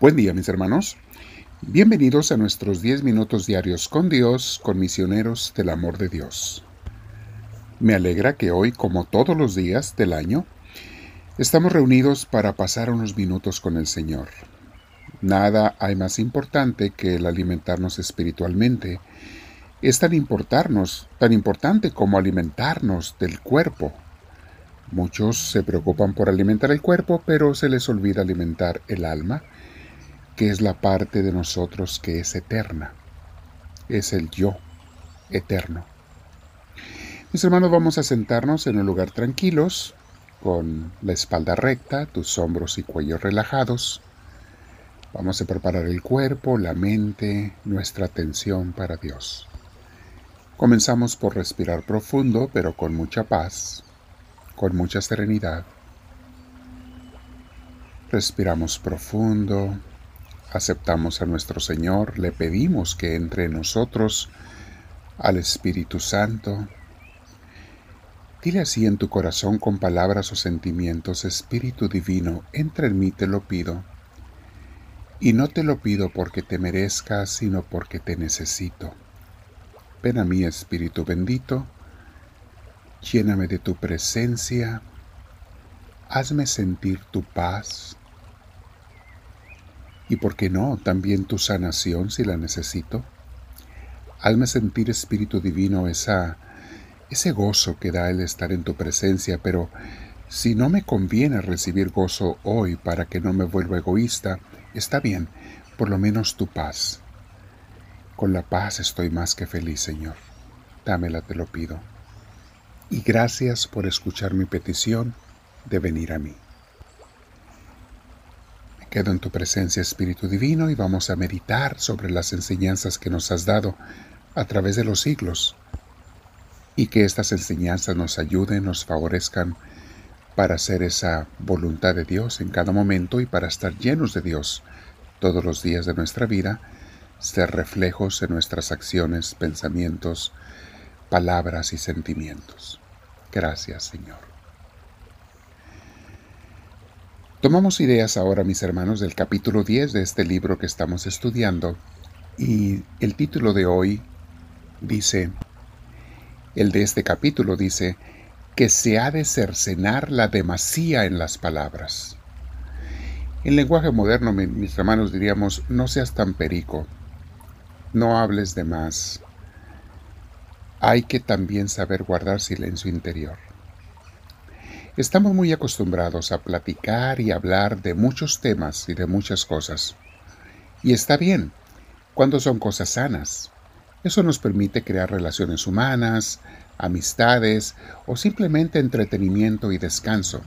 Buen día mis hermanos. Bienvenidos a nuestros 10 minutos diarios con Dios, con misioneros del amor de Dios. Me alegra que hoy, como todos los días del año, estamos reunidos para pasar unos minutos con el Señor. Nada hay más importante que el alimentarnos espiritualmente. Es tan importarnos, tan importante como alimentarnos del cuerpo. Muchos se preocupan por alimentar el cuerpo, pero se les olvida alimentar el alma que es la parte de nosotros que es eterna. Es el yo eterno. Mis hermanos, vamos a sentarnos en un lugar tranquilos, con la espalda recta, tus hombros y cuello relajados. Vamos a preparar el cuerpo, la mente, nuestra atención para Dios. Comenzamos por respirar profundo, pero con mucha paz, con mucha serenidad. Respiramos profundo, aceptamos a nuestro Señor, le pedimos que entre nosotros al Espíritu Santo. Dile así en tu corazón con palabras o sentimientos, Espíritu Divino, entra en mí, te lo pido. Y no te lo pido porque te merezca, sino porque te necesito. Ven a mí, Espíritu bendito, lléname de tu presencia, hazme sentir tu paz, y por qué no, también tu sanación si la necesito. Hazme sentir, Espíritu Divino, esa, ese gozo que da el estar en tu presencia, pero si no me conviene recibir gozo hoy para que no me vuelva egoísta, está bien, por lo menos tu paz. Con la paz estoy más que feliz, Señor. Dámela, te lo pido. Y gracias por escuchar mi petición de venir a mí. Quedo en tu presencia, Espíritu Divino, y vamos a meditar sobre las enseñanzas que nos has dado a través de los siglos, y que estas enseñanzas nos ayuden, nos favorezcan para hacer esa voluntad de Dios en cada momento y para estar llenos de Dios todos los días de nuestra vida, ser reflejos en nuestras acciones, pensamientos, palabras y sentimientos. Gracias, Señor. Tomamos ideas ahora, mis hermanos, del capítulo 10 de este libro que estamos estudiando y el título de hoy dice, el de este capítulo dice, que se ha de cercenar la demasía en las palabras. En lenguaje moderno, mis hermanos, diríamos, no seas tan perico, no hables de más. Hay que también saber guardar silencio interior. Estamos muy acostumbrados a platicar y hablar de muchos temas y de muchas cosas. Y está bien, cuando son cosas sanas. Eso nos permite crear relaciones humanas, amistades o simplemente entretenimiento y descanso.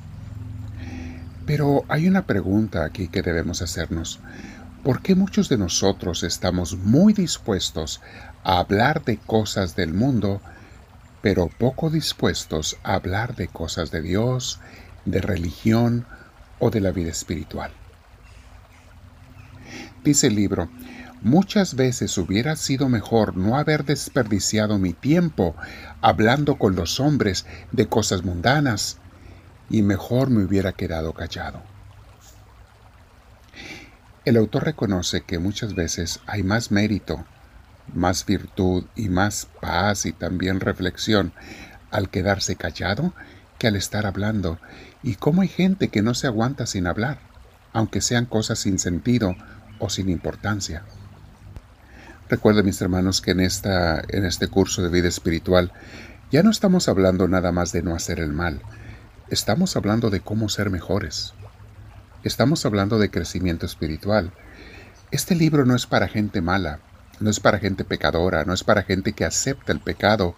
Pero hay una pregunta aquí que debemos hacernos. ¿Por qué muchos de nosotros estamos muy dispuestos a hablar de cosas del mundo pero poco dispuestos a hablar de cosas de Dios, de religión o de la vida espiritual. Dice el libro, muchas veces hubiera sido mejor no haber desperdiciado mi tiempo hablando con los hombres de cosas mundanas y mejor me hubiera quedado callado. El autor reconoce que muchas veces hay más mérito más virtud y más paz y también reflexión al quedarse callado que al estar hablando. Y cómo hay gente que no se aguanta sin hablar, aunque sean cosas sin sentido o sin importancia. Recuerden mis hermanos que en, esta, en este curso de vida espiritual ya no estamos hablando nada más de no hacer el mal, estamos hablando de cómo ser mejores. Estamos hablando de crecimiento espiritual. Este libro no es para gente mala, no es para gente pecadora, no es para gente que acepta el pecado,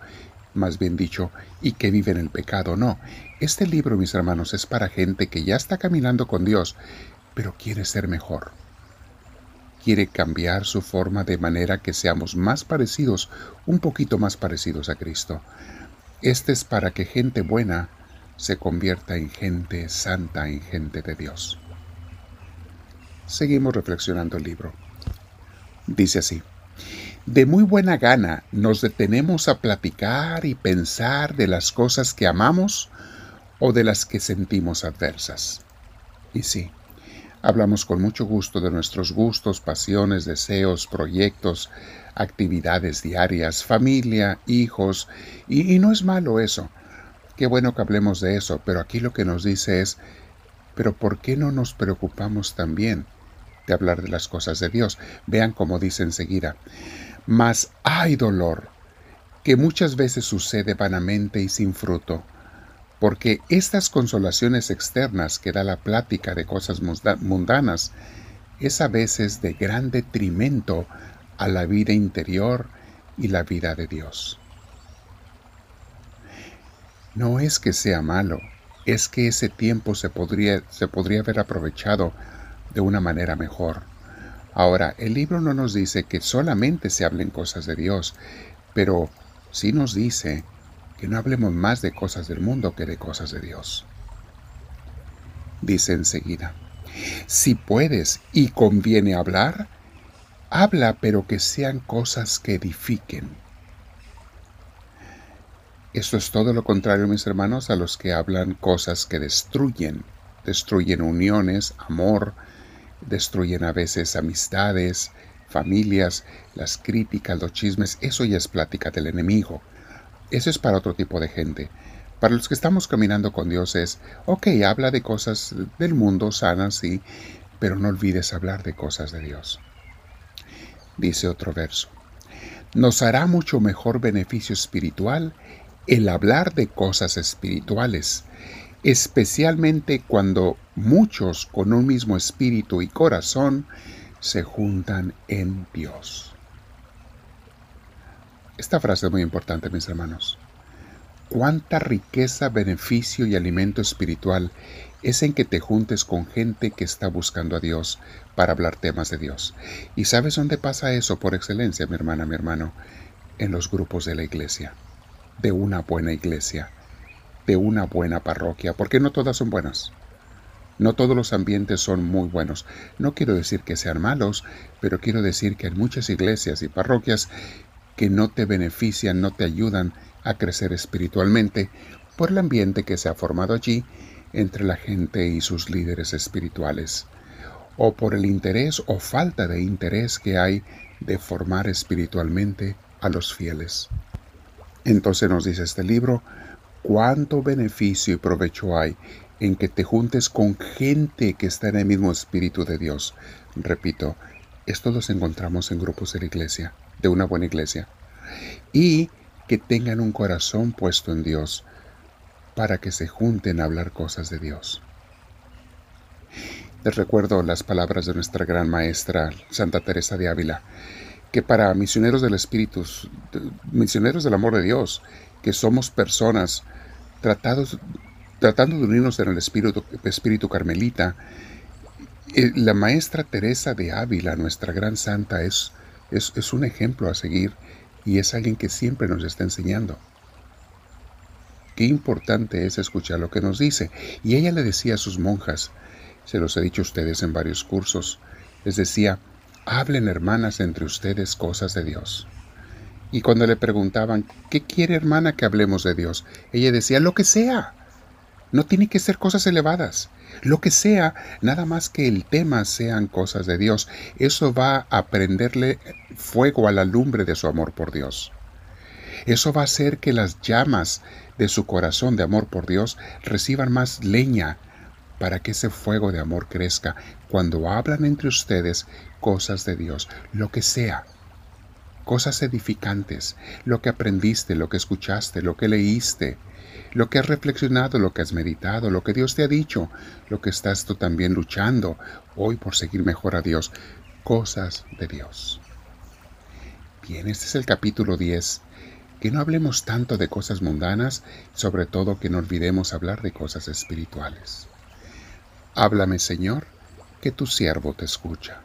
más bien dicho, y que vive en el pecado, no. Este libro, mis hermanos, es para gente que ya está caminando con Dios, pero quiere ser mejor. Quiere cambiar su forma de manera que seamos más parecidos, un poquito más parecidos a Cristo. Este es para que gente buena se convierta en gente santa, en gente de Dios. Seguimos reflexionando el libro. Dice así. De muy buena gana nos detenemos a platicar y pensar de las cosas que amamos o de las que sentimos adversas. Y sí, Hablamos con mucho gusto de nuestros gustos, pasiones, deseos, proyectos, actividades diarias, familia, hijos, y, no es malo eso. Qué bueno que hablemos de eso, pero aquí lo que nos dice es, pero ¿por qué no nos preocupamos también de hablar de las cosas de Dios? Vean cómo dice enseguida, mas hay dolor que muchas veces sucede vanamente y sin fruto, porque estas consolaciones externas que da la plática de cosas mundanas es a veces de gran detrimento a la vida interior y la vida de Dios. No es que sea malo, es que ese tiempo se podría, se podría haber aprovechado de una manera mejor. Ahora, el libro no nos dice que solamente se hablen cosas de Dios, pero sí nos dice que no hablemos más de cosas del mundo que de cosas de Dios. Dice enseguida, si puedes y conviene hablar, habla pero que sean cosas que edifiquen. Esto es todo lo contrario, mis hermanos, a los que hablan cosas que destruyen. Destruyen uniones, amor, destruyen a veces amistades, familias, las críticas, los chismes, eso ya es plática del enemigo. Eso es para otro tipo de gente. Para los que estamos caminando con Dios es, ok, habla de cosas del mundo sanas, sí, pero no olvides hablar de cosas de Dios. Dice otro verso, nos hará mucho mejor beneficio espiritual el hablar de cosas espirituales, especialmente cuando muchos con un mismo espíritu y corazón se juntan en Dios. Esta frase es muy importante, mis hermanos. Cuánta riqueza, beneficio y alimento espiritual es en que te juntes con gente que está buscando a Dios para hablar temas de Dios. ¿Y sabes dónde pasa eso por excelencia, mi hermana, mi hermano? En los grupos de la iglesia, de una buena iglesia, de una buena parroquia, porque no todas son buenas. No todos los ambientes son muy buenos. No quiero decir que sean malos, pero quiero decir que hay muchas iglesias y parroquias que no te benefician, no te ayudan a crecer espiritualmente por el ambiente que se ha formado allí entre la gente y sus líderes espirituales, o por el interés o falta de interés que hay de formar espiritualmente a los fieles. Entonces nos dice este libro, cuánto beneficio y provecho hay en que te juntes con gente que está en el mismo espíritu de Dios. Repito, esto los encontramos en grupos de la iglesia, de una buena iglesia. Y que tengan un corazón puesto en Dios para que se junten a hablar cosas de Dios. Les recuerdo las palabras de nuestra gran maestra Santa Teresa de Ávila, que para misioneros del Espíritu, misioneros del amor de Dios, que somos personas tratados tratando de unirnos en el espíritu, espíritu carmelita, eh, la maestra Teresa de Ávila, nuestra gran santa, es, es, es un ejemplo a seguir y es alguien que siempre nos está enseñando. Qué importante es escuchar lo que nos dice. Y ella le decía a sus monjas, se los he dicho a ustedes en varios cursos, les decía, hablen hermanas entre ustedes cosas de Dios. Y cuando le preguntaban, ¿qué quiere hermana que hablemos de Dios? Ella decía, lo que sea. No tiene que ser cosas elevadas. Lo que sea, nada más que el tema sean cosas de Dios. Eso va a prenderle fuego a la lumbre de su amor por Dios. Eso va a hacer que las llamas de su corazón de amor por Dios reciban más leña para que ese fuego de amor crezca cuando hablan entre ustedes cosas de Dios, lo que sea, cosas edificantes, lo que aprendiste, lo que escuchaste, lo que leíste, lo que has reflexionado, lo que has meditado, lo que Dios te ha dicho, lo que estás tú también luchando hoy por seguir mejor a Dios, cosas de Dios. Bien, este es el capítulo 10. Que no hablemos tanto de cosas mundanas, sobre todo que no olvidemos hablar de cosas espirituales. Háblame, Señor, que tu siervo te escucha.